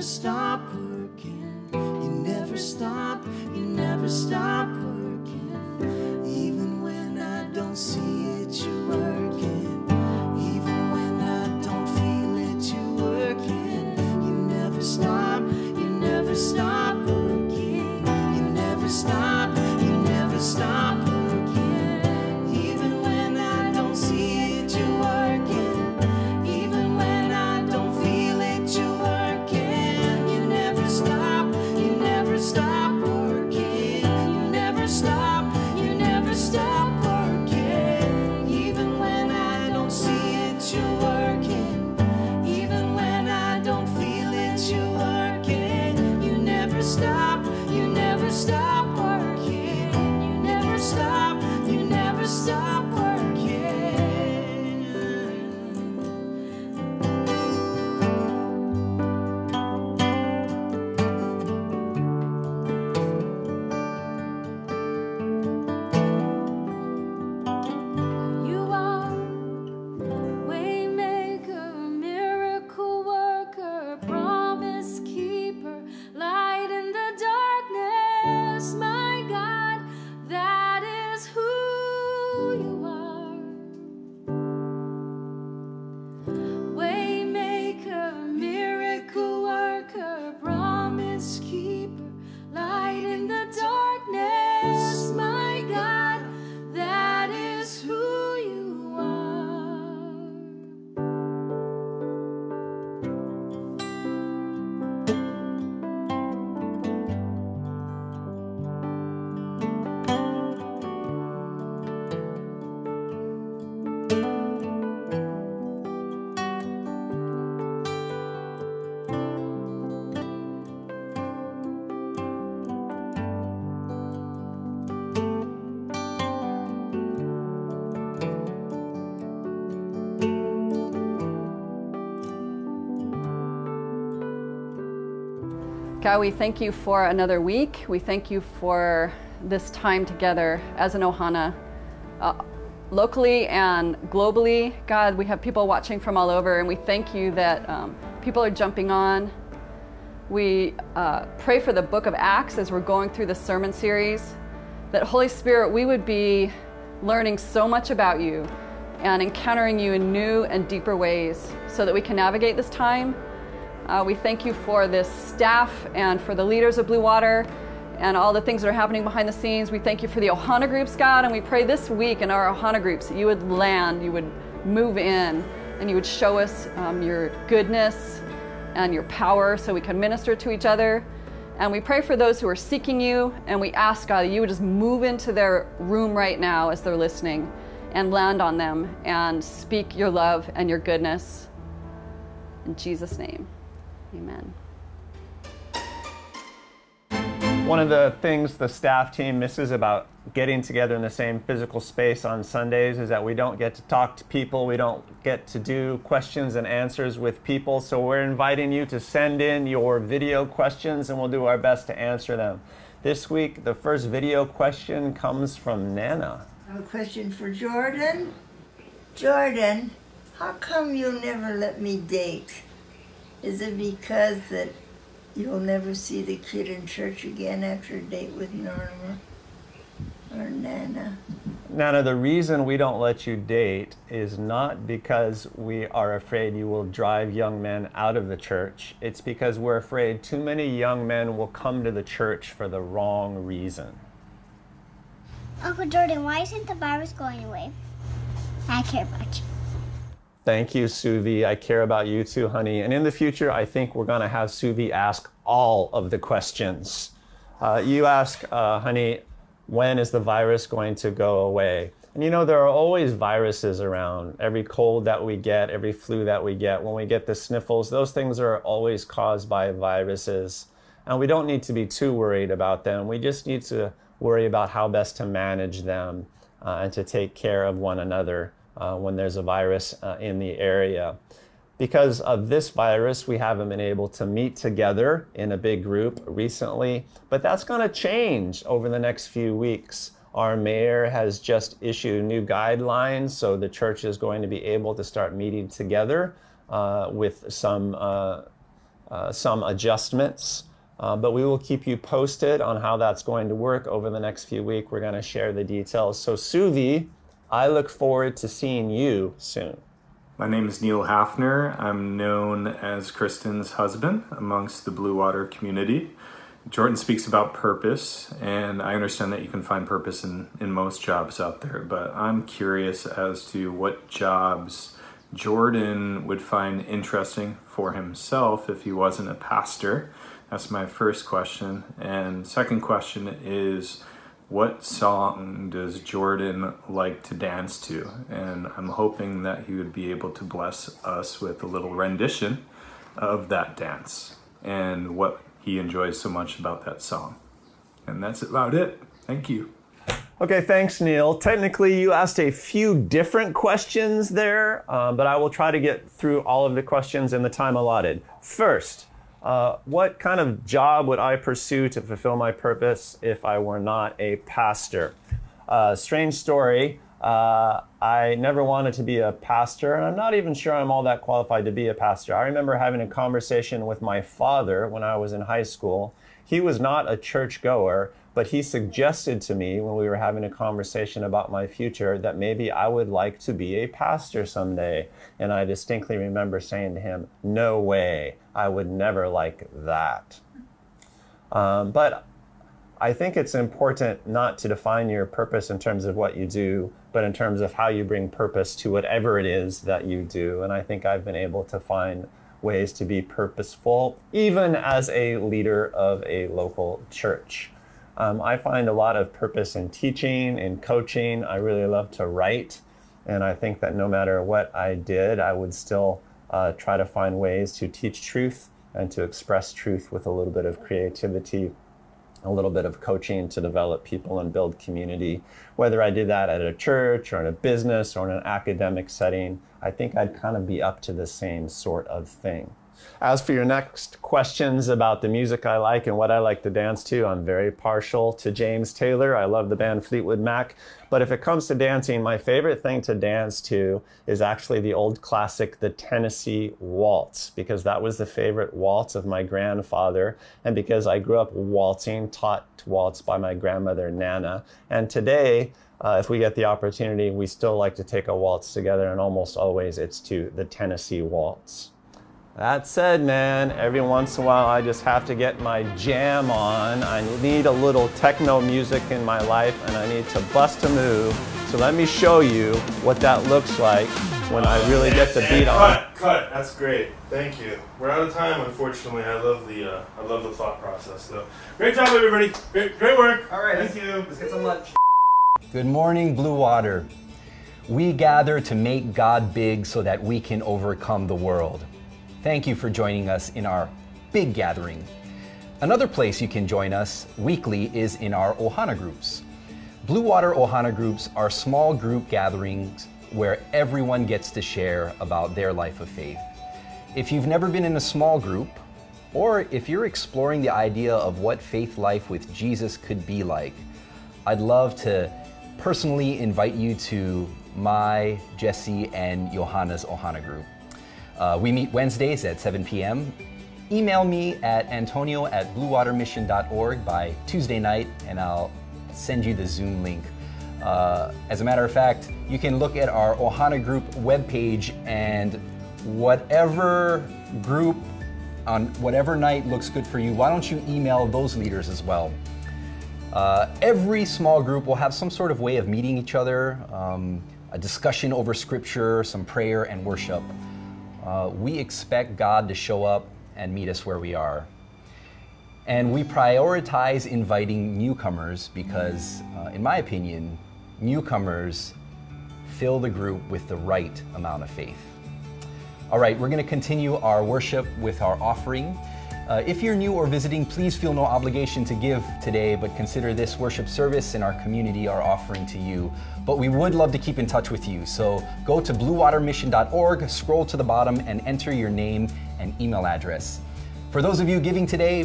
stop God, we thank you for another week. We thank you for this time together as an Ohana, uh, locally and globally. God, we have people watching from all over, and we thank you that um, people are jumping on. We uh, pray for the book of Acts as we're going through the sermon series, that Holy Spirit, we would be learning so much about you and encountering you in new and deeper ways so that we can navigate this time uh, we thank you for this staff and for the leaders of Blue Water and all the things that are happening behind the scenes. We thank you for the Ohana groups, God, and we pray this week in our Ohana groups that you would land, you would move in, and you would show us um, your goodness and your power so we can minister to each other. And we pray for those who are seeking you, and we ask, God, that you would just move into their room right now as they're listening and land on them and speak your love and your goodness. In Jesus' name. Amen. One of the things the staff team misses about getting together in the same physical space on Sundays is that we don't get to talk to people, we don't get to do questions and answers with people. So we're inviting you to send in your video questions and we'll do our best to answer them. This week, the first video question comes from Nana. I have a question for Jordan. Jordan, how come you never let me date? Is it because that you'll never see the kid in church again after a date with Norma or Nana? Nana, the reason we don't let you date is not because we are afraid you will drive young men out of the church. It's because we're afraid too many young men will come to the church for the wrong reason. Uncle Jordan, why isn't the virus going away? I care about you. Thank you, Suvi. I care about you too, honey. And in the future, I think we're going to have Suvi ask all of the questions. Uh, you ask, uh, honey, when is the virus going to go away? And you know, there are always viruses around. Every cold that we get, every flu that we get, when we get the sniffles, those things are always caused by viruses. And we don't need to be too worried about them. We just need to worry about how best to manage them uh, and to take care of one another uh, when there's a virus uh, in the area. Because of this virus, we haven't been able to meet together in a big group recently, but that's going to change over the next few weeks. Our mayor has just issued new guidelines, so the church is going to be able to start meeting together uh, with some, uh, uh, some adjustments. Uh, but we will keep you posted on how that's going to work over the next few weeks. We're going to share the details. So, Suvi, I look forward to seeing you soon. My name is Neil Hafner. I'm known as Kristen's husband amongst the Blue Water community. Jordan speaks about purpose, and I understand that you can find purpose in, in most jobs out there, but I'm curious as to what jobs Jordan would find interesting for himself if he wasn't a pastor. That's my first question. And second question is what song does Jordan like to dance to? And I'm hoping that he would be able to bless us with a little rendition of that dance and what he enjoys so much about that song. And that's about it. Thank you. Okay, thanks, Neil. Technically, you asked a few different questions there, uh, but I will try to get through all of the questions in the time allotted. First, uh, what kind of job would I pursue to fulfill my purpose if I were not a pastor? Uh, strange story. Uh, I never wanted to be a pastor, and I'm not even sure I'm all that qualified to be a pastor. I remember having a conversation with my father when I was in high school. He was not a church goer, but he suggested to me when we were having a conversation about my future that maybe I would like to be a pastor someday. And I distinctly remember saying to him, No way, I would never like that. Um, but I think it's important not to define your purpose in terms of what you do, but in terms of how you bring purpose to whatever it is that you do. And I think I've been able to find ways to be purposeful, even as a leader of a local church. Um, I find a lot of purpose in teaching, in coaching. I really love to write. And I think that no matter what I did, I would still uh, try to find ways to teach truth and to express truth with a little bit of creativity, a little bit of coaching to develop people and build community. Whether I did that at a church or in a business or in an academic setting, I think I'd kind of be up to the same sort of thing. As for your next questions about the music I like and what I like to dance to, I'm very partial to James Taylor. I love the band Fleetwood Mac. But if it comes to dancing, my favorite thing to dance to is actually the old classic, the Tennessee Waltz, because that was the favorite waltz of my grandfather. And because I grew up waltzing, taught to waltz by my grandmother, Nana. And today, uh, if we get the opportunity, we still like to take a waltz together, and almost always it's to the Tennessee Waltz. That said, man, every once in a while I just have to get my jam on. I need a little techno music in my life and I need to bust a move. So let me show you what that looks like when I really get the beat on. Cut, cut. That's great. Thank you. We're out of time, unfortunately. I love the uh, I love the thought process, though. Great job, everybody. Great, great work. All right, Thank let's- you. Let's get some lunch. Good morning, Blue Water. We gather to make God big so that we can overcome the world. Thank you for joining us in our big gathering. Another place you can join us weekly is in our Ohana groups. Blue Water Ohana groups are small group gatherings where everyone gets to share about their life of faith. If you've never been in a small group, or if you're exploring the idea of what faith life with Jesus could be like, I'd love to personally invite you to my, Jesse, and Johanna's Ohana group. Uh, we meet Wednesdays at 7 p.m. Email me at antonio at bluewatermission.org by Tuesday night, and I'll send you the Zoom link. Uh, as a matter of fact, you can look at our Ohana group webpage, and whatever group on whatever night looks good for you, why don't you email those leaders as well? Uh, every small group will have some sort of way of meeting each other, um, a discussion over scripture, some prayer, and worship. Uh, we expect God to show up and meet us where we are. And we prioritize inviting newcomers because, uh, in my opinion, newcomers fill the group with the right amount of faith. All right, we're going to continue our worship with our offering. Uh, if you're new or visiting, please feel no obligation to give today, but consider this worship service and our community our offering to you. But we would love to keep in touch with you. So go to bluewatermission.org, scroll to the bottom, and enter your name and email address. For those of you giving today,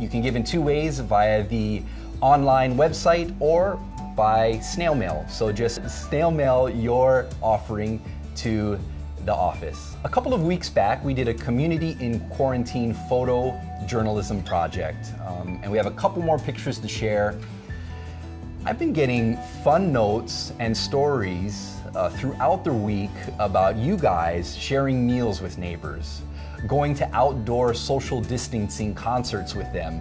you can give in two ways via the online website or by snail mail. So just snail mail your offering to the office. A couple of weeks back, we did a community in quarantine photo journalism project, um, and we have a couple more pictures to share. I've been getting fun notes and stories uh, throughout the week about you guys sharing meals with neighbors, going to outdoor social distancing concerts with them,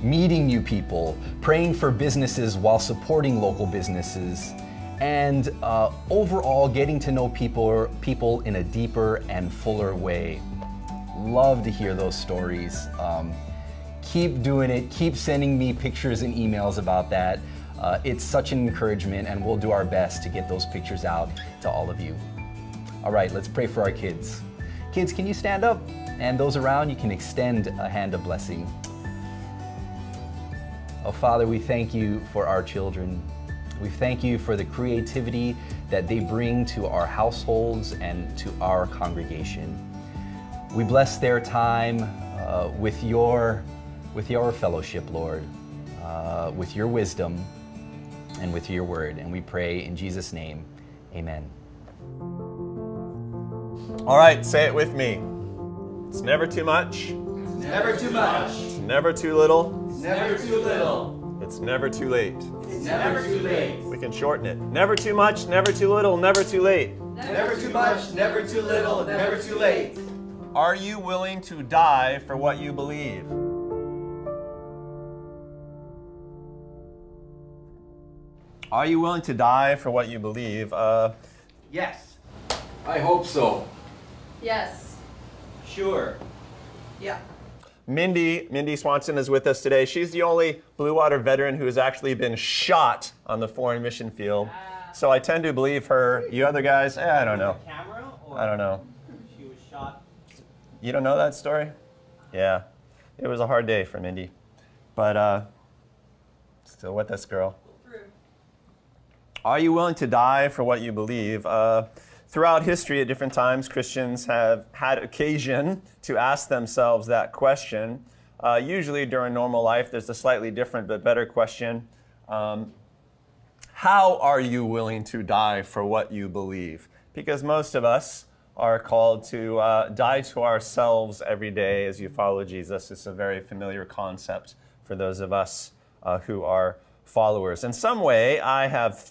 meeting new people, praying for businesses while supporting local businesses, and uh, overall getting to know people, people in a deeper and fuller way. Love to hear those stories. Um, keep doing it. Keep sending me pictures and emails about that. Uh, it's such an encouragement, and we'll do our best to get those pictures out to all of you. All right, let's pray for our kids. Kids, can you stand up? And those around, you can extend a hand of blessing. Oh, Father, we thank you for our children. We thank you for the creativity that they bring to our households and to our congregation. We bless their time uh, with your with your fellowship, Lord, uh, with your wisdom and with your word. And we pray in Jesus' name, Amen. All right, say it with me. It's never too much, Never too much, it's never too little, never too little, it's never too late. It's never too late, We can shorten it. Never too much, never too little, never too late. never too much, never too little, never too late. Are you willing to die for what you believe? Are you willing to die for what you believe? Uh, Yes. I hope so. Yes. Sure. Mindy, Mindy Swanson is with us today. She's the only Blue Water veteran who has actually been shot on the foreign mission field. So I tend to believe her. You other guys, eh, I don't know. I don't know. she was shot You don't know that story? Yeah. It was a hard day for Mindy. But uh, still with us, girl. Are you willing to die for what you believe? Uh, throughout history, at different times, Christians have had occasion to ask themselves that question. Uh, usually during normal life, there's a slightly different but better question. Um, how are you willing to die for what you believe? Because most of us are called to uh, die to ourselves every day as you follow Jesus. It's a very familiar concept for those of us uh, who are followers. In some way, I have,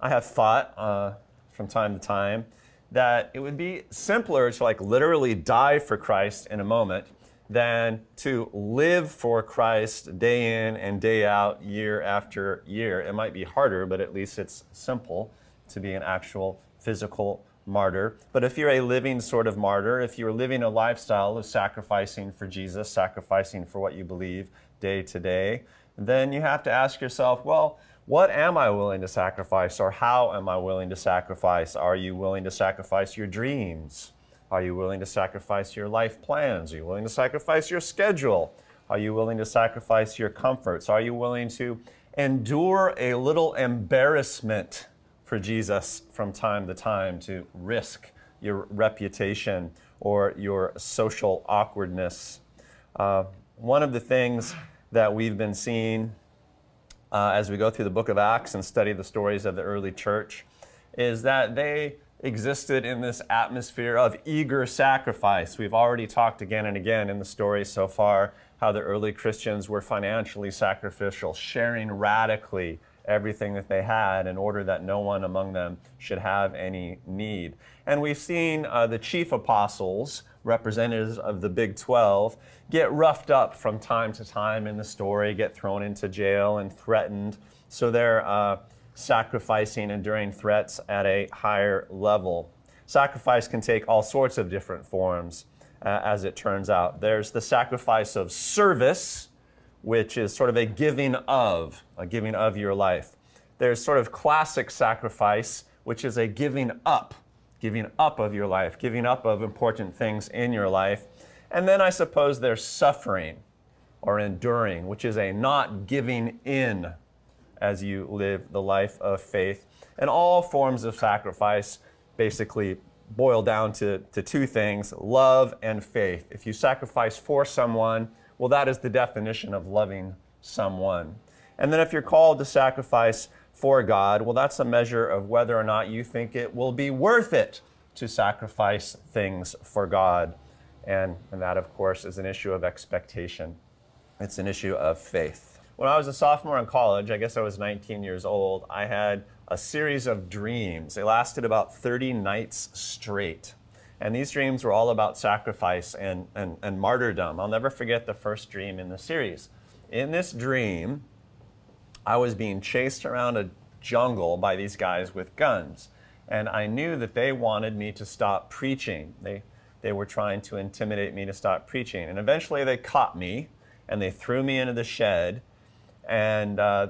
I have thought uh, from time to time that it would be simpler to like literally die for Christ in a moment than to live for Christ day in and day out, year after year. It might be harder, but at least it's simple to be an actual physical martyr. But if you're a living sort of martyr, if you're living a lifestyle of sacrificing for Jesus, sacrificing for what you believe day to day, then you have to ask yourself, well, what am I willing to sacrifice or how am I willing to sacrifice? Are you willing to sacrifice your dreams? Are you willing to sacrifice your life plans? Are you willing to sacrifice your schedule? Are you willing to sacrifice your comforts? Are you willing to endure a little embarrassment for Jesus from time to time to risk your reputation or your social awkwardness? Uh, one of the things that we've been seeing uh, as we go through the book of Acts and study the stories of the early church is that they existed in this atmosphere of eager sacrifice. We've already talked again and again in the story so far how the early Christians were financially sacrificial, sharing radically everything that they had in order that no one among them should have any need. And we've seen uh, the chief apostles, representatives of the Big 12, get roughed up from time to time in the story, get thrown into jail and threatened. So they're uh, sacrificing, enduring threats at a higher level. Sacrifice can take all sorts of different forms, uh, as it turns out. There's the sacrifice of service, which is sort of a giving of, a giving of your life. There's sort of classic sacrifice, which is a giving up, giving up of your life, giving up of important things in your life. And then I suppose there's suffering or enduring, which is a not giving in as you live the life of faith. And all forms of sacrifice basically boil down to, to two things love and faith. If you sacrifice for someone, well, that is the definition of loving someone. And then if you're called to sacrifice for God, well, that's a measure of whether or not you think it will be worth it to sacrifice things for God. And, and that, of course, is an issue of expectation, it's an issue of faith. When I was a sophomore in college, I guess I was 19 years old, I had a series of dreams. They lasted about 30 nights straight. And these dreams were all about sacrifice and, and, and martyrdom. I'll never forget the first dream in the series. In this dream, I was being chased around a jungle by these guys with guns. And I knew that they wanted me to stop preaching. They, they were trying to intimidate me to stop preaching. And eventually they caught me and they threw me into the shed and uh,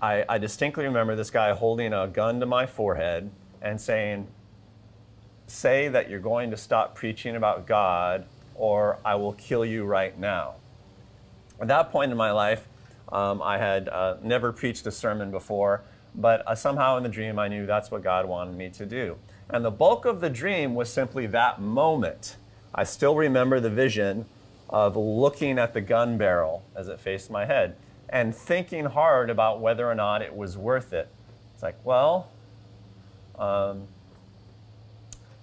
I, I distinctly remember this guy holding a gun to my forehead and saying, Say that you're going to stop preaching about God, or I will kill you right now. At that point in my life, um, I had uh, never preached a sermon before, but uh, somehow in the dream I knew that's what God wanted me to do. And the bulk of the dream was simply that moment. I still remember the vision of looking at the gun barrel as it faced my head and thinking hard about whether or not it was worth it. It's like, well, um,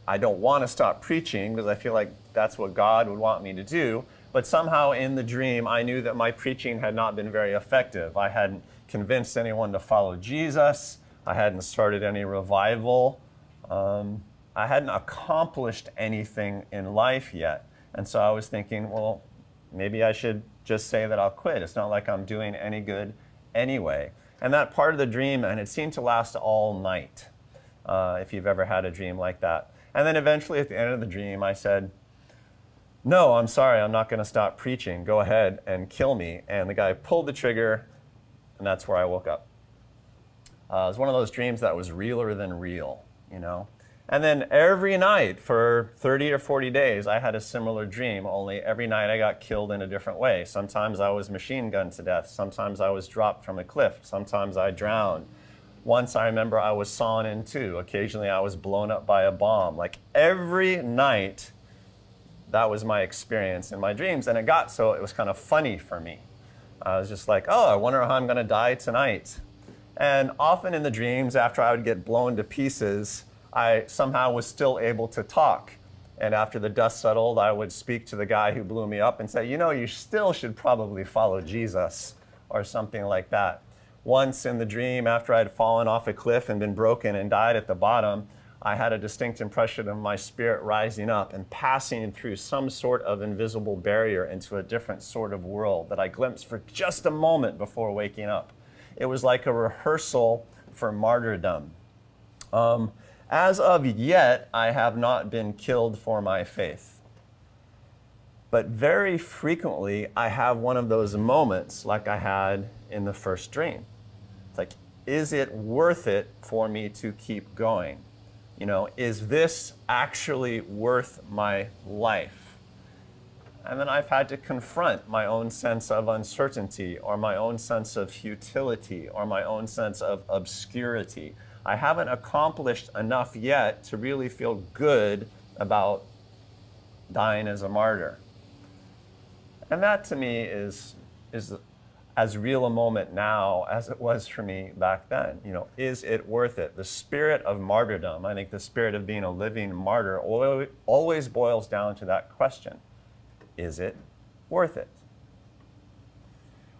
I don't want to stop preaching because I feel like that's what God would want me to do. But somehow in the dream, I knew that my preaching had not been very effective. I hadn't convinced anyone to follow Jesus, I hadn't started any revival, um, I hadn't accomplished anything in life yet. And so I was thinking, well, maybe I should just say that I'll quit. It's not like I'm doing any good anyway. And that part of the dream, and it seemed to last all night, uh, if you've ever had a dream like that. And then eventually at the end of the dream, I said, No, I'm sorry, I'm not going to stop preaching. Go ahead and kill me. And the guy pulled the trigger, and that's where I woke up. Uh, it was one of those dreams that was realer than real, you know? And then every night for 30 or 40 days, I had a similar dream, only every night I got killed in a different way. Sometimes I was machine gunned to death. Sometimes I was dropped from a cliff. Sometimes I drowned. Once I remember I was sawn in two. Occasionally I was blown up by a bomb. Like every night, that was my experience in my dreams. And it got so it was kind of funny for me. I was just like, oh, I wonder how I'm going to die tonight. And often in the dreams, after I would get blown to pieces, I somehow was still able to talk. And after the dust settled, I would speak to the guy who blew me up and say, you know, you still should probably follow Jesus or something like that. Once in the dream, after I'd fallen off a cliff and been broken and died at the bottom, I had a distinct impression of my spirit rising up and passing through some sort of invisible barrier into a different sort of world that I glimpsed for just a moment before waking up. It was like a rehearsal for martyrdom. Um, as of yet, I have not been killed for my faith. But very frequently, I have one of those moments like I had in the first dream. It's like, is it worth it for me to keep going? You know, is this actually worth my life? And then I've had to confront my own sense of uncertainty or my own sense of futility or my own sense of obscurity. I haven't accomplished enough yet to really feel good about dying as a martyr. And that to me is, is as real a moment now as it was for me back then. You know, is it worth it? The spirit of martyrdom, I think the spirit of being a living martyr always boils down to that question Is it worth it?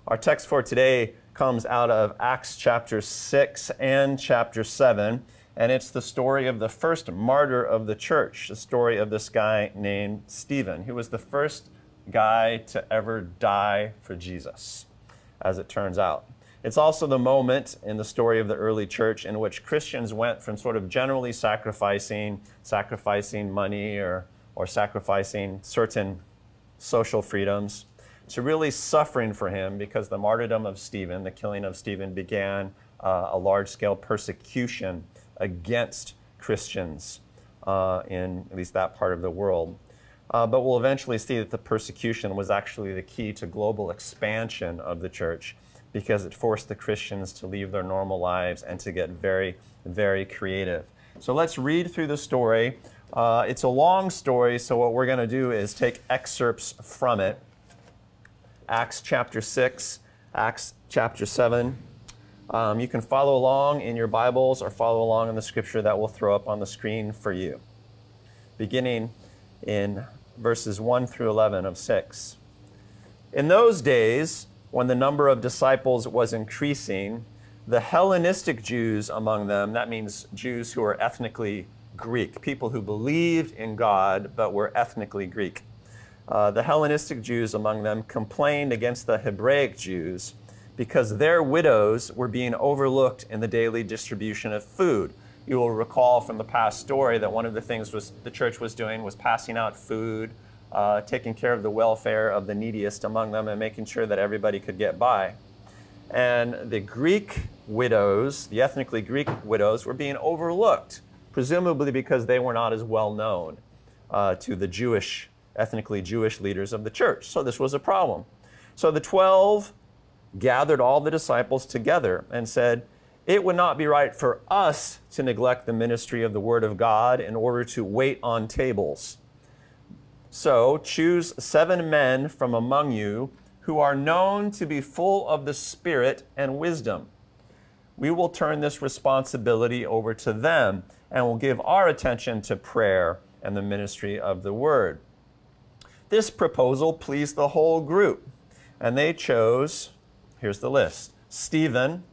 Our text for today comes out of Acts chapter 6 and chapter 7, and it's the story of the first martyr of the church, the story of this guy named Stephen, who was the first guy to ever die for Jesus as it turns out. It's also the moment in the story of the early church in which Christians went from sort of generally sacrificing, sacrificing money or, or sacrificing certain social freedoms to really suffering for him because the martyrdom of Stephen, the killing of Stephen, began uh, a large scale persecution against Christians uh, in at least that part of the world. Uh, but we'll eventually see that the persecution was actually the key to global expansion of the church because it forced the Christians to leave their normal lives and to get very, very creative. So let's read through the story. Uh, it's a long story, so what we're going to do is take excerpts from it Acts chapter 6, Acts chapter 7. Um, you can follow along in your Bibles or follow along in the scripture that we'll throw up on the screen for you. Beginning in verses 1 through 11 of 6. In those days, when the number of disciples was increasing, the Hellenistic Jews among them, that means Jews who are ethnically Greek, people who believed in God but were ethnically Greek. Uh, the Hellenistic Jews among them complained against the Hebraic Jews because their widows were being overlooked in the daily distribution of food you will recall from the past story that one of the things was the church was doing was passing out food, uh, taking care of the welfare of the neediest among them, and making sure that everybody could get by. And the Greek widows, the ethnically Greek widows, were being overlooked, presumably because they were not as well known uh, to the Jewish, ethnically Jewish leaders of the church. So this was a problem. So the 12 gathered all the disciples together and said, it would not be right for us to neglect the ministry of the Word of God in order to wait on tables. So choose seven men from among you who are known to be full of the Spirit and wisdom. We will turn this responsibility over to them and will give our attention to prayer and the ministry of the Word. This proposal pleased the whole group, and they chose, here's the list Stephen,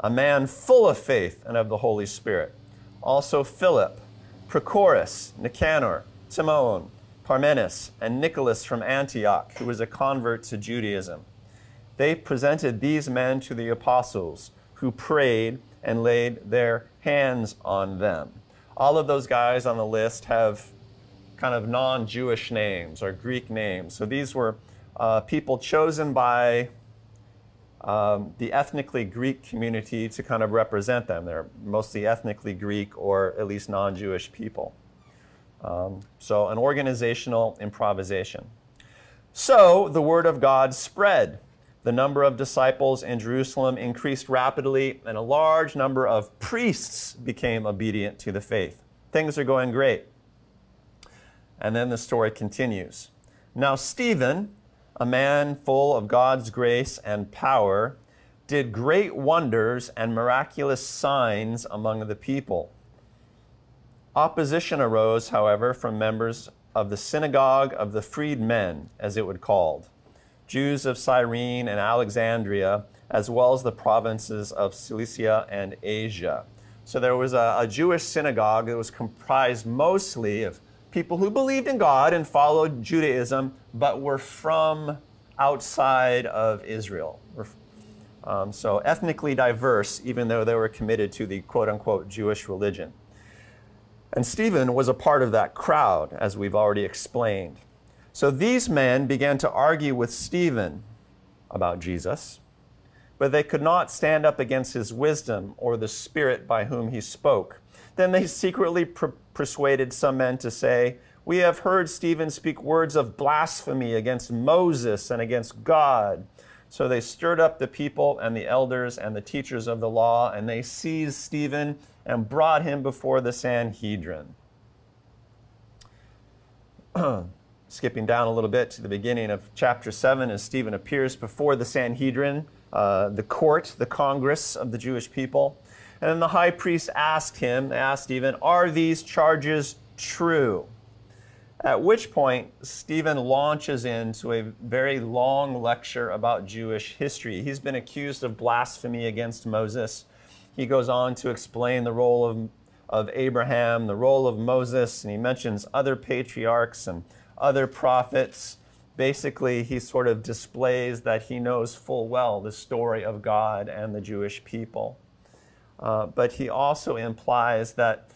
a man full of faith and of the Holy Spirit. Also Philip, Prochorus, Nicanor, Timon, Parmenas, and Nicholas from Antioch, who was a convert to Judaism. They presented these men to the apostles, who prayed and laid their hands on them. All of those guys on the list have kind of non Jewish names or Greek names. So these were uh, people chosen by um, the ethnically Greek community to kind of represent them. They're mostly ethnically Greek or at least non Jewish people. Um, so, an organizational improvisation. So, the word of God spread. The number of disciples in Jerusalem increased rapidly, and a large number of priests became obedient to the faith. Things are going great. And then the story continues. Now, Stephen, a man full of God's grace and power, did great wonders and miraculous signs among the people. Opposition arose, however, from members of the synagogue of the freedmen, as it would called, Jews of Cyrene and Alexandria, as well as the provinces of Cilicia and Asia. So there was a, a Jewish synagogue that was comprised mostly of people who believed in God and followed Judaism, but were from outside of Israel. Um, so ethnically diverse, even though they were committed to the quote unquote Jewish religion. And Stephen was a part of that crowd, as we've already explained. So these men began to argue with Stephen about Jesus, but they could not stand up against his wisdom or the spirit by whom he spoke. Then they secretly per- persuaded some men to say, We have heard Stephen speak words of blasphemy against Moses and against God. So they stirred up the people and the elders and the teachers of the law, and they seized Stephen and brought him before the Sanhedrin. Skipping down a little bit to the beginning of chapter 7, as Stephen appears before the Sanhedrin, uh, the court, the Congress of the Jewish people. And then the high priest asked him, asked Stephen, Are these charges true? At which point, Stephen launches into a very long lecture about Jewish history. He's been accused of blasphemy against Moses. He goes on to explain the role of, of Abraham, the role of Moses, and he mentions other patriarchs and other prophets. Basically, he sort of displays that he knows full well the story of God and the Jewish people. Uh, but he also implies that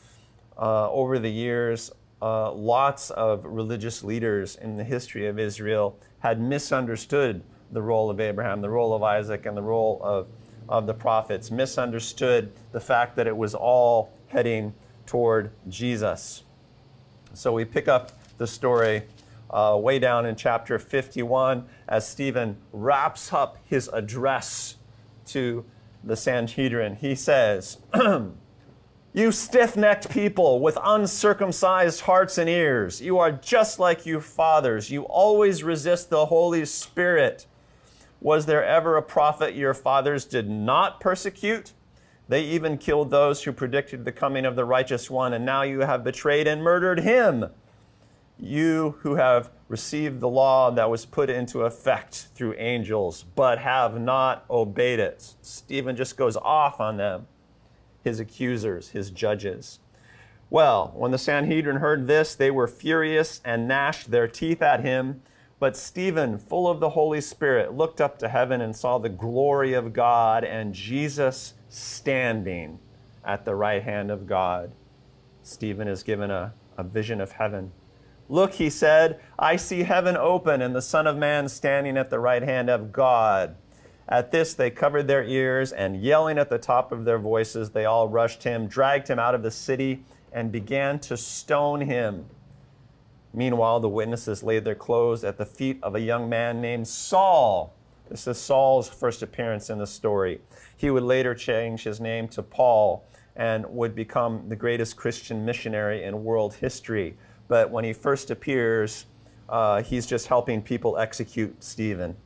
uh, over the years, uh, lots of religious leaders in the history of Israel had misunderstood the role of Abraham, the role of Isaac, and the role of, of the prophets, misunderstood the fact that it was all heading toward Jesus. So we pick up the story uh, way down in chapter 51 as Stephen wraps up his address to the Sanhedrin. He says, You stiff necked people with uncircumcised hearts and ears, you are just like your fathers. You always resist the Holy Spirit. Was there ever a prophet your fathers did not persecute? They even killed those who predicted the coming of the righteous one, and now you have betrayed and murdered him. You who have received the law that was put into effect through angels, but have not obeyed it. Stephen just goes off on them his accusers, his judges. Well, when the Sanhedrin heard this, they were furious and gnashed their teeth at him. But Stephen, full of the Holy Spirit, looked up to heaven and saw the glory of God and Jesus standing at the right hand of God. Stephen is given a, a vision of heaven. Look, he said, I see heaven open and the Son of Man standing at the right hand of God. At this, they covered their ears, and yelling at the top of their voices, they all rushed him, dragged him out of the city, and began to stone him. Meanwhile, the witnesses laid their clothes at the feet of a young man named Saul. This is Saul's first appearance in the story. He would later change his name to Paul and would become the greatest Christian missionary in world history. But when he first appears, uh, he's just helping people execute Stephen.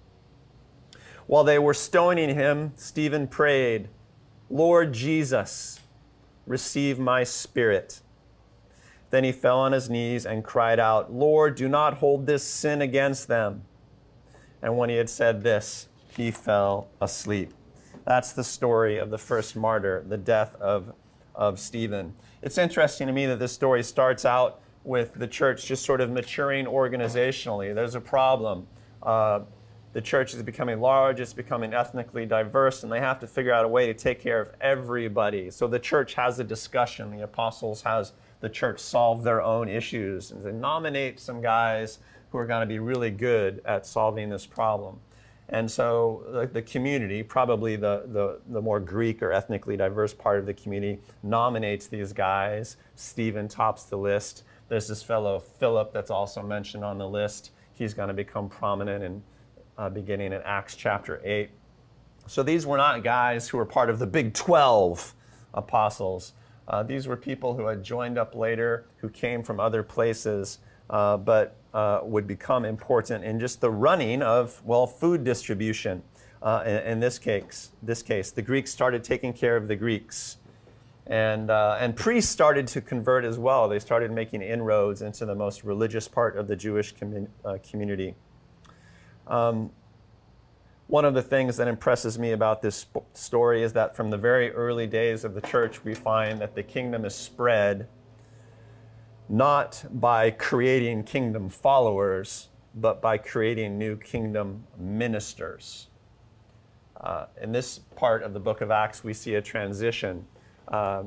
While they were stoning him, Stephen prayed, Lord Jesus, receive my spirit. Then he fell on his knees and cried out, Lord, do not hold this sin against them. And when he had said this, he fell asleep. That's the story of the first martyr, the death of, of Stephen. It's interesting to me that this story starts out with the church just sort of maturing organizationally. There's a problem. Uh, the church is becoming large, it's becoming ethnically diverse, and they have to figure out a way to take care of everybody. So the church has a discussion. The apostles has the church solve their own issues and they nominate some guys who are going to be really good at solving this problem. And so the, the community, probably the, the, the more Greek or ethnically diverse part of the community, nominates these guys. Stephen tops the list. There's this fellow, Philip, that's also mentioned on the list. He's going to become prominent in, uh, beginning in Acts chapter 8. So these were not guys who were part of the big 12 apostles. Uh, these were people who had joined up later, who came from other places, uh, but uh, would become important in just the running of, well, food distribution. Uh, in, in, this case, this case, the Greeks started taking care of the Greeks, and uh, and priests started to convert as well. They started making inroads into the most religious part of the Jewish commun- uh, community. Um, one of the things that impresses me about this story is that from the very early days of the church, we find that the kingdom is spread not by creating kingdom followers, but by creating new kingdom ministers. Uh, in this part of the book of Acts, we see a transition. Uh,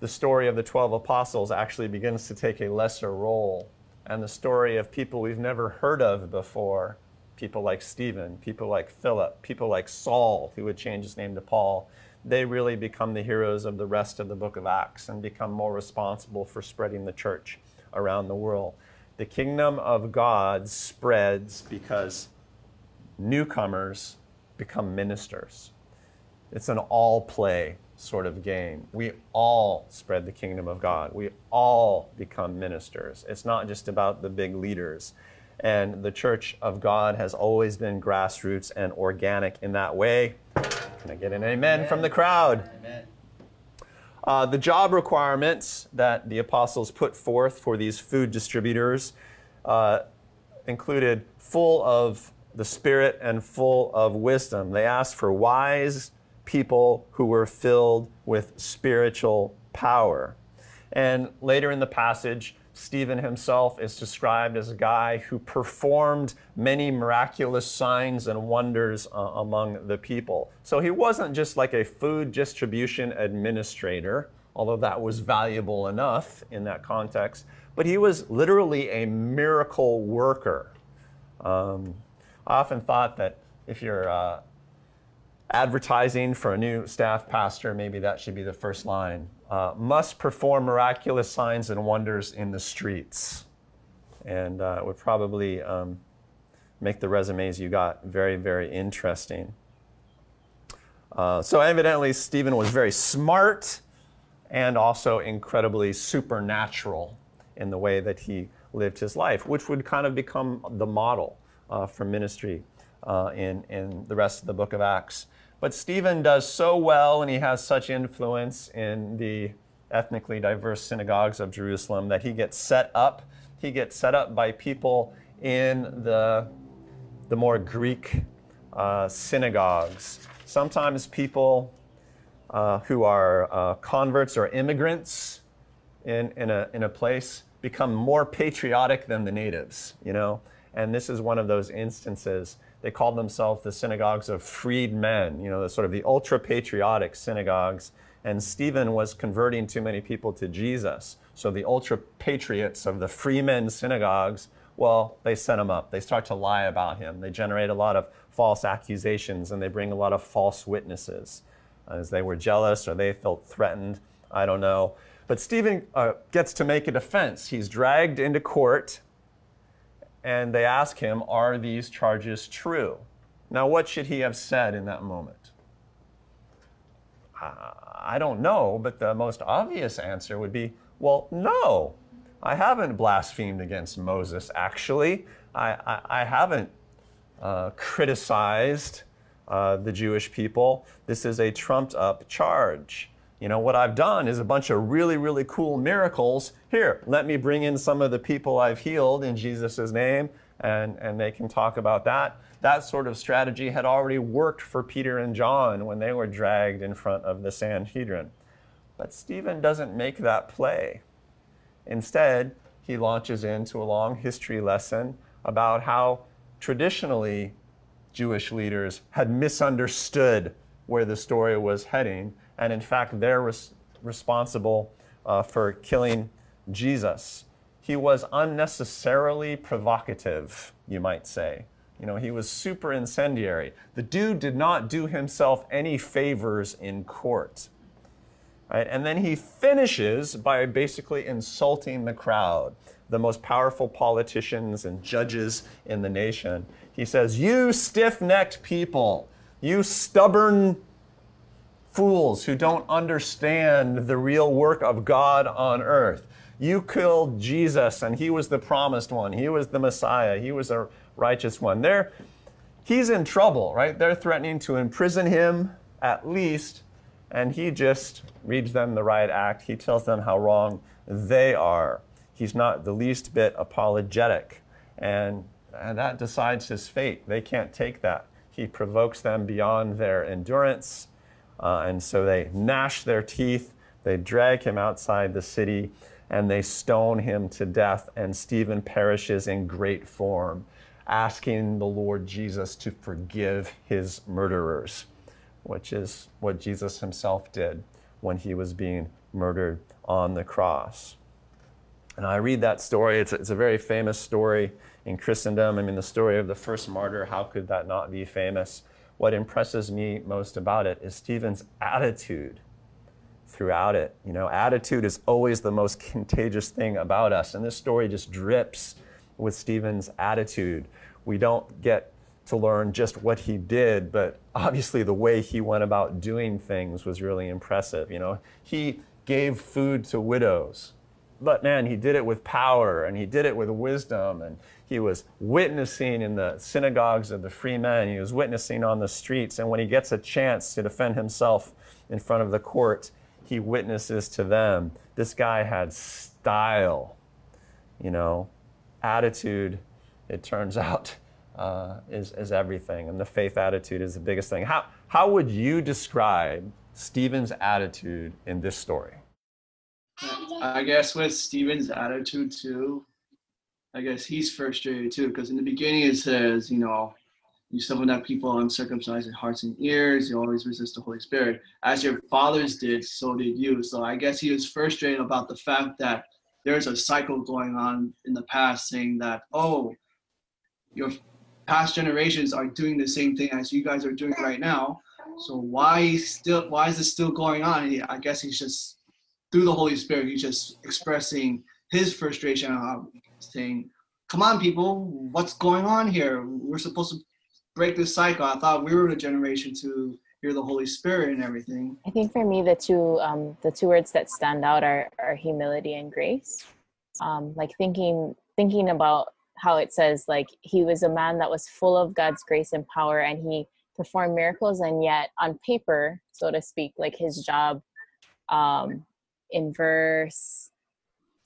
the story of the 12 apostles actually begins to take a lesser role, and the story of people we've never heard of before people like Stephen, people like Philip, people like Saul, who would change his name to Paul, they really become the heroes of the rest of the book of Acts and become more responsible for spreading the church around the world. The kingdom of God spreads because newcomers become ministers. It's an all play sort of game. We all spread the kingdom of God. We all become ministers. It's not just about the big leaders. And the church of God has always been grassroots and organic in that way. Can I get an amen, amen. from the crowd? Amen. Uh, the job requirements that the apostles put forth for these food distributors uh, included full of the Spirit and full of wisdom. They asked for wise people who were filled with spiritual power. And later in the passage, Stephen himself is described as a guy who performed many miraculous signs and wonders uh, among the people. So he wasn't just like a food distribution administrator, although that was valuable enough in that context, but he was literally a miracle worker. Um, I often thought that if you're uh, advertising for a new staff pastor, maybe that should be the first line uh, must perform miraculous signs and wonders in the streets. And uh, it would probably um, make the resumes you got very, very interesting. Uh, so, evidently, Stephen was very smart and also incredibly supernatural in the way that he lived his life, which would kind of become the model uh, for ministry uh, in, in the rest of the book of Acts. But Stephen does so well and he has such influence in the ethnically diverse synagogues of Jerusalem that he gets set up. He gets set up by people in the, the more Greek uh, synagogues. Sometimes people uh, who are uh, converts or immigrants in, in, a, in a place become more patriotic than the natives, you know? And this is one of those instances they called themselves the synagogues of freed men, you know, the sort of the ultra patriotic synagogues. And Stephen was converting too many people to Jesus. So the ultra patriots of the freemen synagogues, well, they set him up. They start to lie about him. They generate a lot of false accusations and they bring a lot of false witnesses. As they were jealous or they felt threatened, I don't know. But Stephen uh, gets to make a defense. He's dragged into court and they ask him, Are these charges true? Now, what should he have said in that moment? I don't know, but the most obvious answer would be, Well, no, I haven't blasphemed against Moses, actually. I, I, I haven't uh, criticized uh, the Jewish people. This is a trumped up charge. You know, what I've done is a bunch of really, really cool miracles. Here, let me bring in some of the people I've healed in Jesus' name, and, and they can talk about that. That sort of strategy had already worked for Peter and John when they were dragged in front of the Sanhedrin. But Stephen doesn't make that play. Instead, he launches into a long history lesson about how traditionally Jewish leaders had misunderstood where the story was heading and in fact, they're res- responsible uh, for killing Jesus. He was unnecessarily provocative, you might say. You know, he was super incendiary. The dude did not do himself any favors in court. Right? And then he finishes by basically insulting the crowd, the most powerful politicians and judges in the nation. He says, You stiff necked people, you stubborn fools who don't understand the real work of God on earth. You killed Jesus, and he was the promised one. He was the Messiah. He was a righteous one. They're, he's in trouble, right? They're threatening to imprison him at least, and he just reads them the right act. He tells them how wrong they are. He's not the least bit apologetic, and, and that decides his fate. They can't take that. He provokes them beyond their endurance, uh, and so they gnash their teeth. They drag him outside the city and they stone him to death, and Stephen perishes in great form, asking the Lord Jesus to forgive his murderers, which is what Jesus himself did when he was being murdered on the cross. And I read that story, it's it's a very famous story in Christendom. I mean, the story of the first martyr, how could that not be famous? What impresses me most about it is Stephen's attitude throughout it. You know, attitude is always the most contagious thing about us. And this story just drips with Stephen's attitude. We don't get to learn just what he did, but obviously the way he went about doing things was really impressive. You know, he gave food to widows, but man, he did it with power and he did it with wisdom and he was witnessing in the synagogues of the free men. He was witnessing on the streets. And when he gets a chance to defend himself in front of the court, he witnesses to them. This guy had style, you know, attitude, it turns out, uh, is, is everything. And the faith attitude is the biggest thing. How, how would you describe Stephen's attitude in this story? I guess with Stephen's attitude too, I guess he's frustrated too, because in the beginning it says, you know, you stubborn that people uncircumcised in hearts and ears, you always resist the Holy Spirit. As your fathers did, so did you. So I guess he was frustrated about the fact that there's a cycle going on in the past saying that, oh, your past generations are doing the same thing as you guys are doing right now. So why still why is this still going on? I guess he's just through the Holy Spirit, he's just expressing his frustration, uh, saying, "Come on, people, what's going on here? We're supposed to break this cycle. I thought we were the generation to hear the Holy Spirit and everything." I think for me, the two um, the two words that stand out are are humility and grace. Um, like thinking thinking about how it says like he was a man that was full of God's grace and power, and he performed miracles, and yet on paper, so to speak, like his job. Um, in verse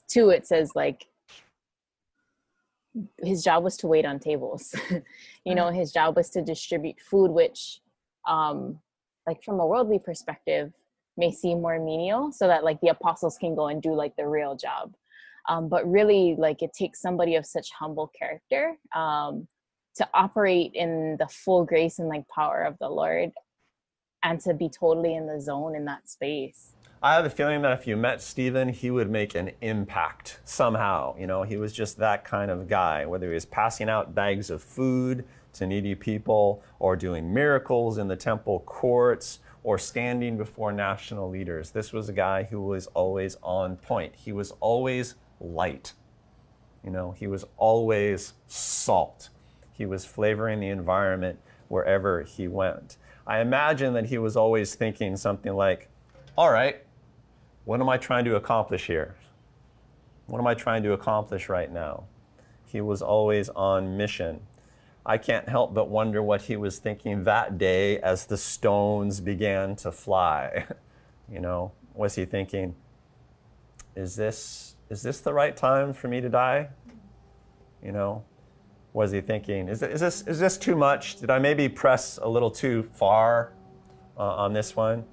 two, it says like his job was to wait on tables. you know, his job was to distribute food, which, um, like from a worldly perspective, may seem more menial, so that like the apostles can go and do like the real job. Um, but really, like it takes somebody of such humble character um, to operate in the full grace and like power of the Lord, and to be totally in the zone in that space. I have a feeling that if you met Stephen, he would make an impact somehow. You know, he was just that kind of guy, whether he was passing out bags of food to needy people, or doing miracles in the temple courts, or standing before national leaders. This was a guy who was always on point. He was always light. You know, he was always salt. He was flavoring the environment wherever he went. I imagine that he was always thinking something like, all right, what am I trying to accomplish here? What am I trying to accomplish right now? He was always on mission. I can't help but wonder what he was thinking that day as the stones began to fly. you know, was he thinking, is this is this the right time for me to die? You know, was he thinking, is, is this is this too much? Did I maybe press a little too far uh, on this one?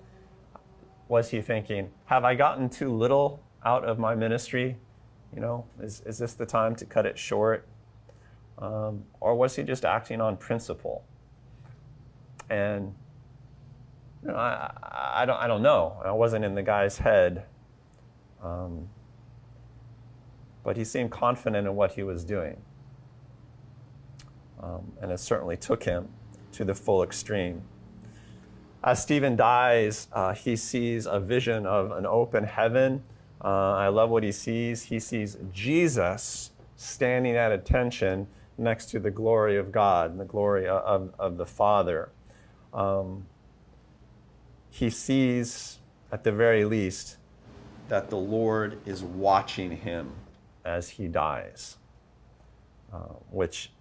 Was he thinking, have I gotten too little out of my ministry? You know, is, is this the time to cut it short? Um, or was he just acting on principle? And you know, I, I, don't, I don't know. I wasn't in the guy's head. Um, but he seemed confident in what he was doing. Um, and it certainly took him to the full extreme. As Stephen dies, uh, he sees a vision of an open heaven. Uh, I love what he sees. He sees Jesus standing at attention next to the glory of God, and the glory of, of, the Father. Um, he sees, at the very least, that the Lord is watching him as he dies, uh, which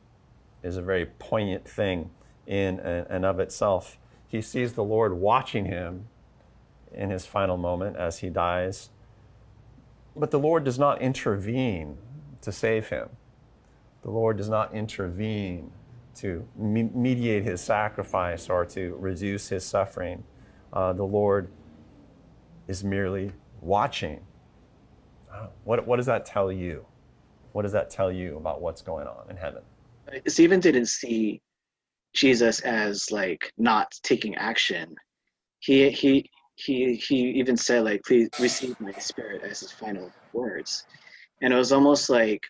is a very poignant thing in and of itself. He sees the Lord watching him in his final moment as he dies, but the Lord does not intervene to save him. The Lord does not intervene to me- mediate his sacrifice or to reduce his suffering. Uh, the Lord is merely watching. Uh, what, what does that tell you? What does that tell you about what's going on in heaven? Stephen didn't see Jesus as like not taking action. He he he he even said like, "Please receive my spirit" as his final words, and it was almost like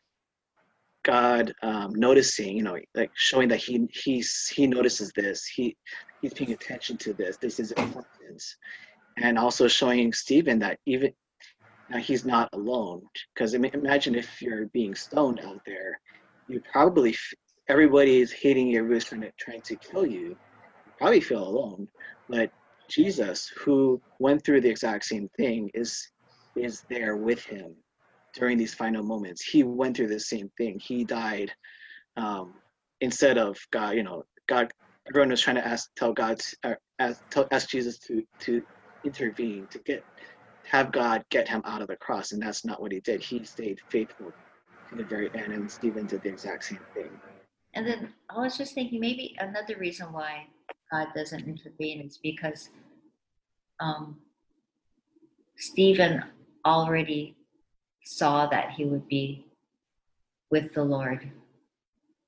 God um, noticing, you know, like showing that he he's he notices this. He he's paying attention to this. This is important, and also showing Stephen that even now he's not alone. Because imagine if you're being stoned out there, you probably everybody is hating you. Everybody's trying to trying to kill you. You probably feel alone, but Jesus, who went through the exact same thing, is is there with him during these final moments. He went through the same thing. He died um, instead of God. You know, God. Everyone was trying to ask, tell God, uh, ask, tell, ask Jesus to to intervene to get have God get him out of the cross, and that's not what he did. He stayed faithful to the very end, and Stephen did the exact same thing. And then I was just thinking maybe another reason why God doesn't intervene is because um, Stephen already saw that he would be with the Lord.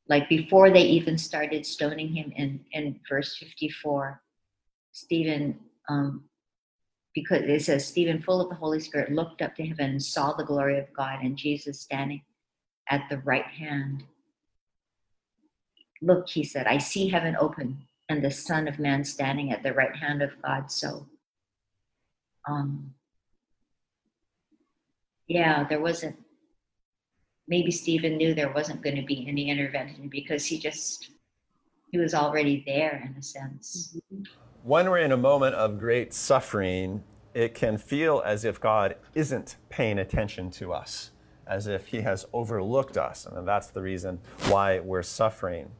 Like before they even started stoning him in, in verse 54, Stephen, um, because it says, Stephen, full of the Holy Spirit, looked up to heaven and saw the glory of God and Jesus standing at the right hand. Look, he said, I see heaven open and the Son of Man standing at the right hand of God. So, um, yeah, there wasn't, maybe Stephen knew there wasn't going to be any intervention because he just, he was already there in a sense. When we're in a moment of great suffering, it can feel as if God isn't paying attention to us, as if he has overlooked us. And that's the reason why we're suffering.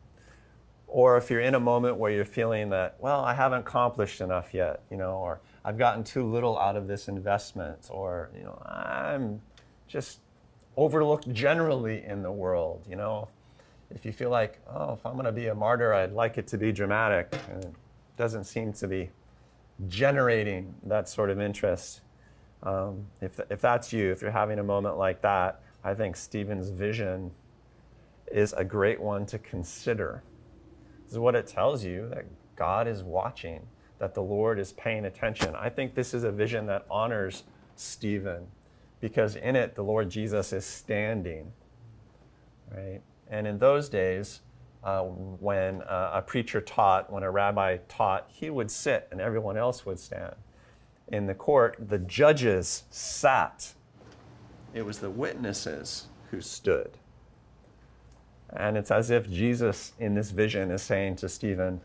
Or if you're in a moment where you're feeling that, well, I haven't accomplished enough yet, you know, or I've gotten too little out of this investment, or you know, I'm just overlooked generally in the world. You know, if you feel like, oh, if I'm going to be a martyr, I'd like it to be dramatic, and it doesn't seem to be generating that sort of interest. Um, if, if that's you, if you're having a moment like that, I think Stephen's vision is a great one to consider. This is what it tells you that God is watching that the Lord is paying attention. I think this is a vision that honors Stephen because in it the Lord Jesus is standing, right? And in those days, uh, when uh, a preacher taught, when a rabbi taught, he would sit and everyone else would stand. In the court, the judges sat. It was the witnesses who stood. And it's as if Jesus in this vision is saying to Stephen,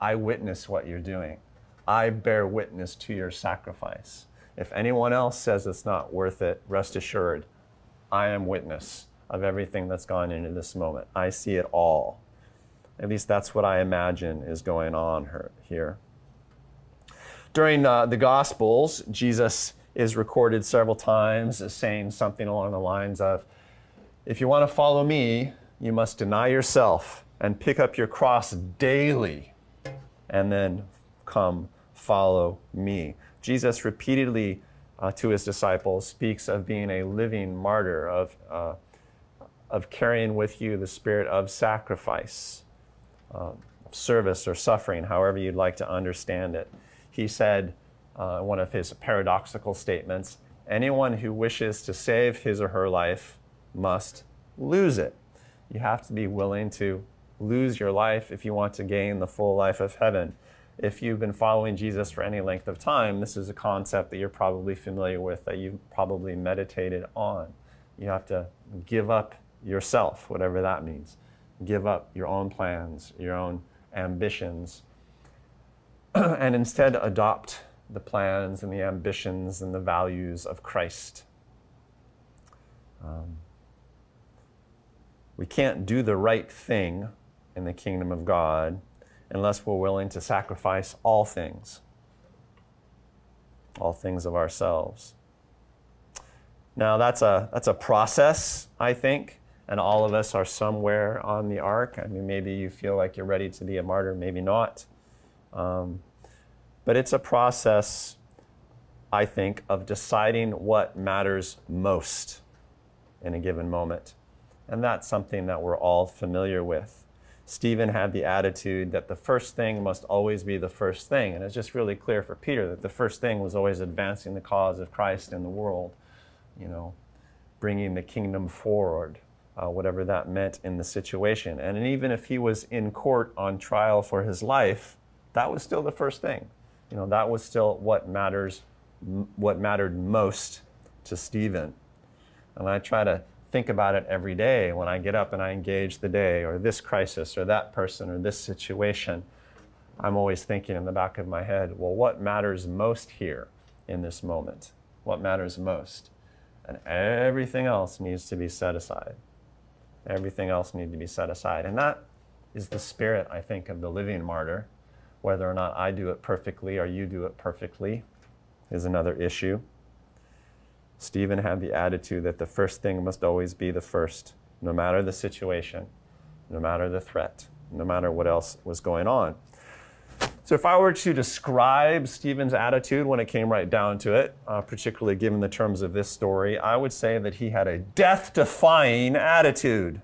I witness what you're doing. I bear witness to your sacrifice. If anyone else says it's not worth it, rest assured, I am witness of everything that's gone into this moment. I see it all. At least that's what I imagine is going on here. During uh, the Gospels, Jesus is recorded several times as saying something along the lines of, If you want to follow me, you must deny yourself and pick up your cross daily and then come follow me. Jesus repeatedly uh, to his disciples speaks of being a living martyr, of, uh, of carrying with you the spirit of sacrifice, uh, service, or suffering, however you'd like to understand it. He said, uh, one of his paradoxical statements, anyone who wishes to save his or her life must lose it. You have to be willing to lose your life if you want to gain the full life of heaven. if you've been following Jesus for any length of time, this is a concept that you're probably familiar with, that you've probably meditated on. You have to give up yourself, whatever that means. Give up your own plans, your own ambitions, and instead adopt the plans and the ambitions and the values of Christ. Um, we can't do the right thing in the kingdom of God unless we're willing to sacrifice all things, all things of ourselves. Now, that's a, that's a process, I think, and all of us are somewhere on the arc. I mean, maybe you feel like you're ready to be a martyr, maybe not. Um, but it's a process, I think, of deciding what matters most in a given moment. And that's something that we're all familiar with. Stephen had the attitude that the first thing must always be the first thing. And it's just really clear for Peter that the first thing was always advancing the cause of Christ in the world, you know, bringing the kingdom forward, uh, whatever that meant in the situation. And even if he was in court on trial for his life, that was still the first thing. You know, that was still what matters, what mattered most to Stephen. And I try to think about it every day when I get up and I engage the day or this crisis or that person or this situation. I'm always thinking in the back of my head, well, what matters most here in this moment? What matters most? And everything else needs to be set aside. Everything else needs to be set aside. And that is the spirit, I think, of the living martyr. Whether or not I do it perfectly or you do it perfectly is another issue. Stephen had the attitude that the first thing must always be the first, no matter the situation, no matter the threat, no matter what else was going on. So, if I were to describe Stephen's attitude when it came right down to it, uh, particularly given the terms of this story, I would say that he had a death defying attitude.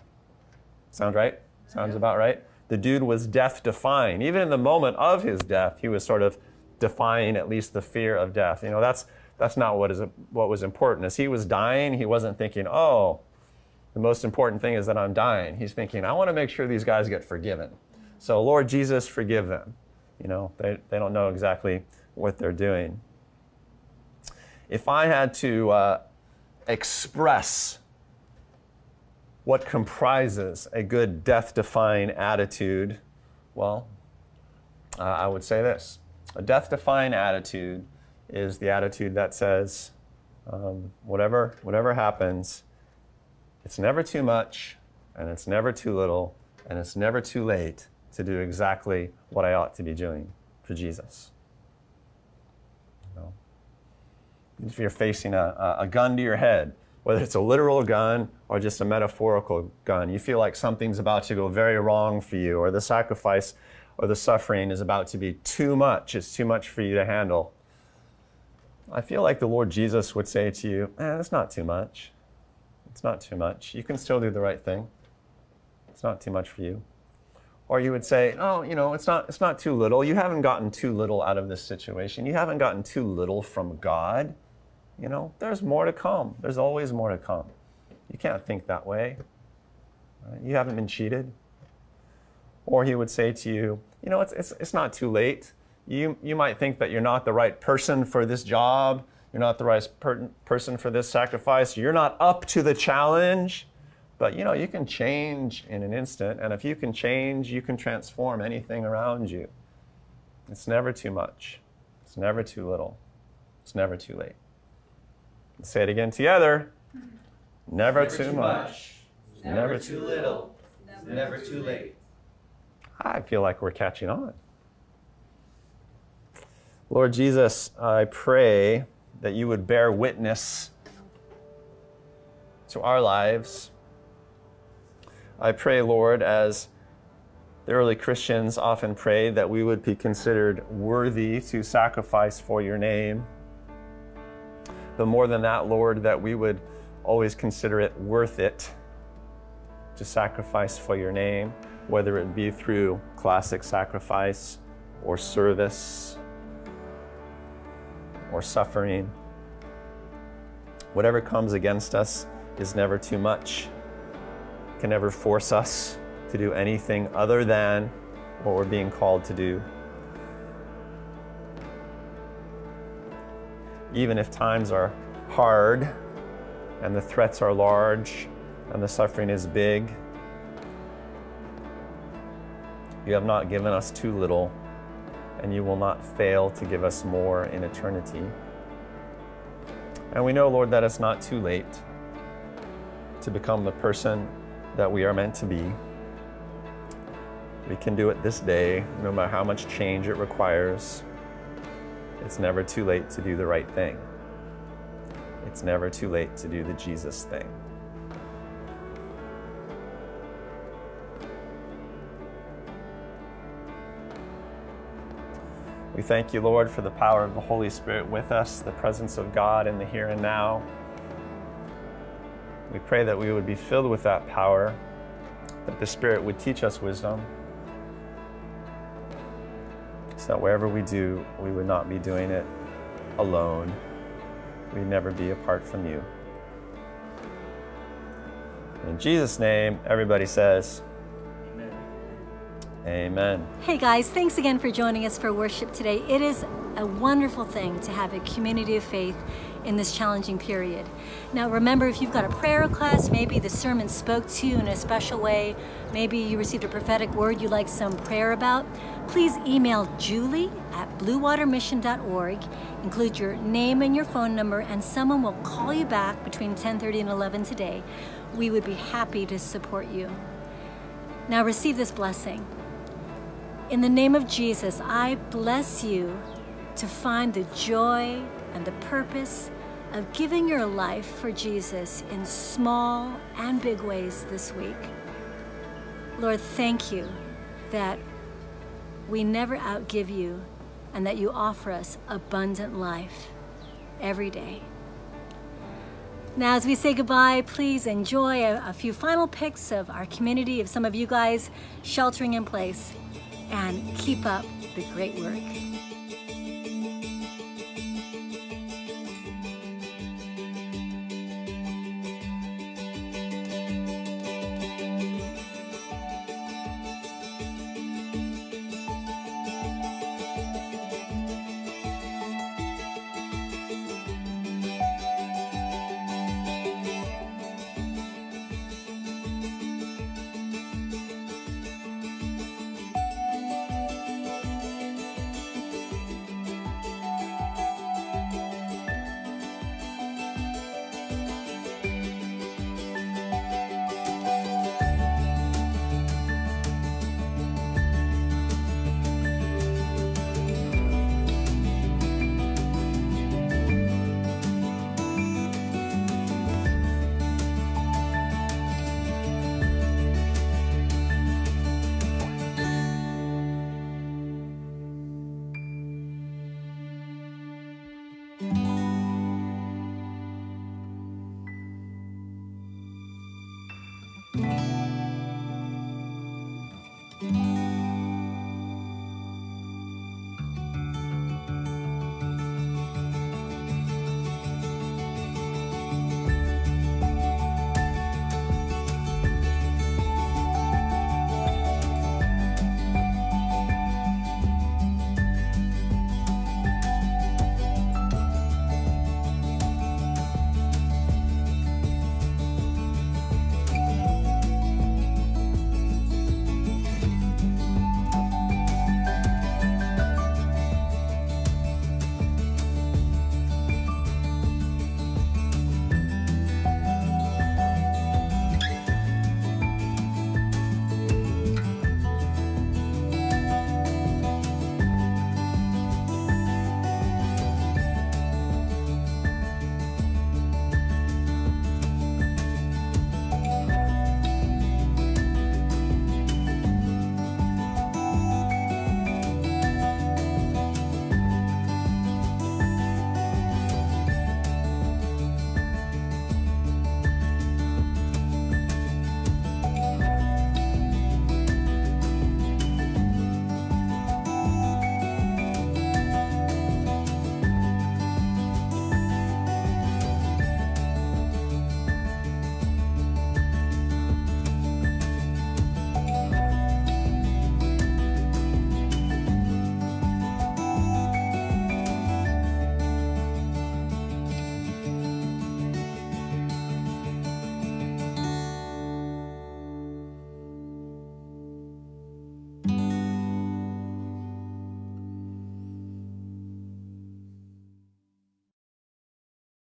Sound right? Sounds about right? The dude was death defying. Even in the moment of his death, he was sort of defying at least the fear of death. You know, that's that's not what is what was important. As he was dying, he wasn't thinking, "Oh, the most important thing is that I'm dying." He's thinking, "I want to make sure these guys get forgiven." So, Lord Jesus, forgive them. You know, they, they don't know exactly what they're doing. If I had to uh, express what comprises a good death defying attitude, well, uh, I would say this a death defying attitude is the attitude that says, um, whatever, whatever happens, it's never too much, and it's never too little, and it's never too late to do exactly what I ought to be doing for Jesus. You know? If you're facing a, a gun to your head, whether it's a literal gun or just a metaphorical gun, you feel like something's about to go very wrong for you, or the sacrifice or the suffering is about to be too much, it's too much for you to handle. I feel like the Lord Jesus would say to you, eh, it's not too much. It's not too much. You can still do the right thing. It's not too much for you. Or you would say, oh, you know, it's not, it's not too little. You haven't gotten too little out of this situation. You haven't gotten too little from God. You know, there's more to come. There's always more to come. You can't think that way. Right? You haven't been cheated. Or he would say to you, you know, it's, it's, it's not too late you, you might think that you're not the right person for this job, you're not the right per- person for this sacrifice, you're not up to the challenge. But you know, you can change in an instant, and if you can change, you can transform anything around you. It's never too much. It's never too little. It's never too late. Let's say it again together. Never, Never too, too much. much. Never too little. Never too late. I feel like we're catching on. Lord Jesus, I pray that you would bear witness to our lives. I pray, Lord, as the early Christians often prayed, that we would be considered worthy to sacrifice for your name. But more than that, Lord, that we would always consider it worth it to sacrifice for your name, whether it be through classic sacrifice or service or suffering. Whatever comes against us is never too much, it can never force us to do anything other than what we're being called to do. Even if times are hard and the threats are large and the suffering is big, you have not given us too little and you will not fail to give us more in eternity. And we know, Lord, that it's not too late to become the person that we are meant to be. We can do it this day, no matter how much change it requires. It's never too late to do the right thing. It's never too late to do the Jesus thing. We thank you, Lord, for the power of the Holy Spirit with us, the presence of God in the here and now. We pray that we would be filled with that power, that the Spirit would teach us wisdom, so that wherever we do, we would not be doing it alone. We'd never be apart from you. In Jesus' name, everybody says, Amen. Hey guys, thanks again for joining us for worship today. It is a wonderful thing to have a community of faith in this challenging period. Now, remember, if you've got a prayer request, maybe the sermon spoke to you in a special way, maybe you received a prophetic word you'd like some prayer about, please email Julie at bluewatermission.org. Include your name and your phone number, and someone will call you back between 10:30 and 11 today. We would be happy to support you. Now, receive this blessing. In the name of Jesus, I bless you to find the joy and the purpose of giving your life for Jesus in small and big ways this week. Lord, thank you that we never outgive you and that you offer us abundant life every day. Now, as we say goodbye, please enjoy a, a few final pics of our community, of some of you guys sheltering in place, and keep up the great work.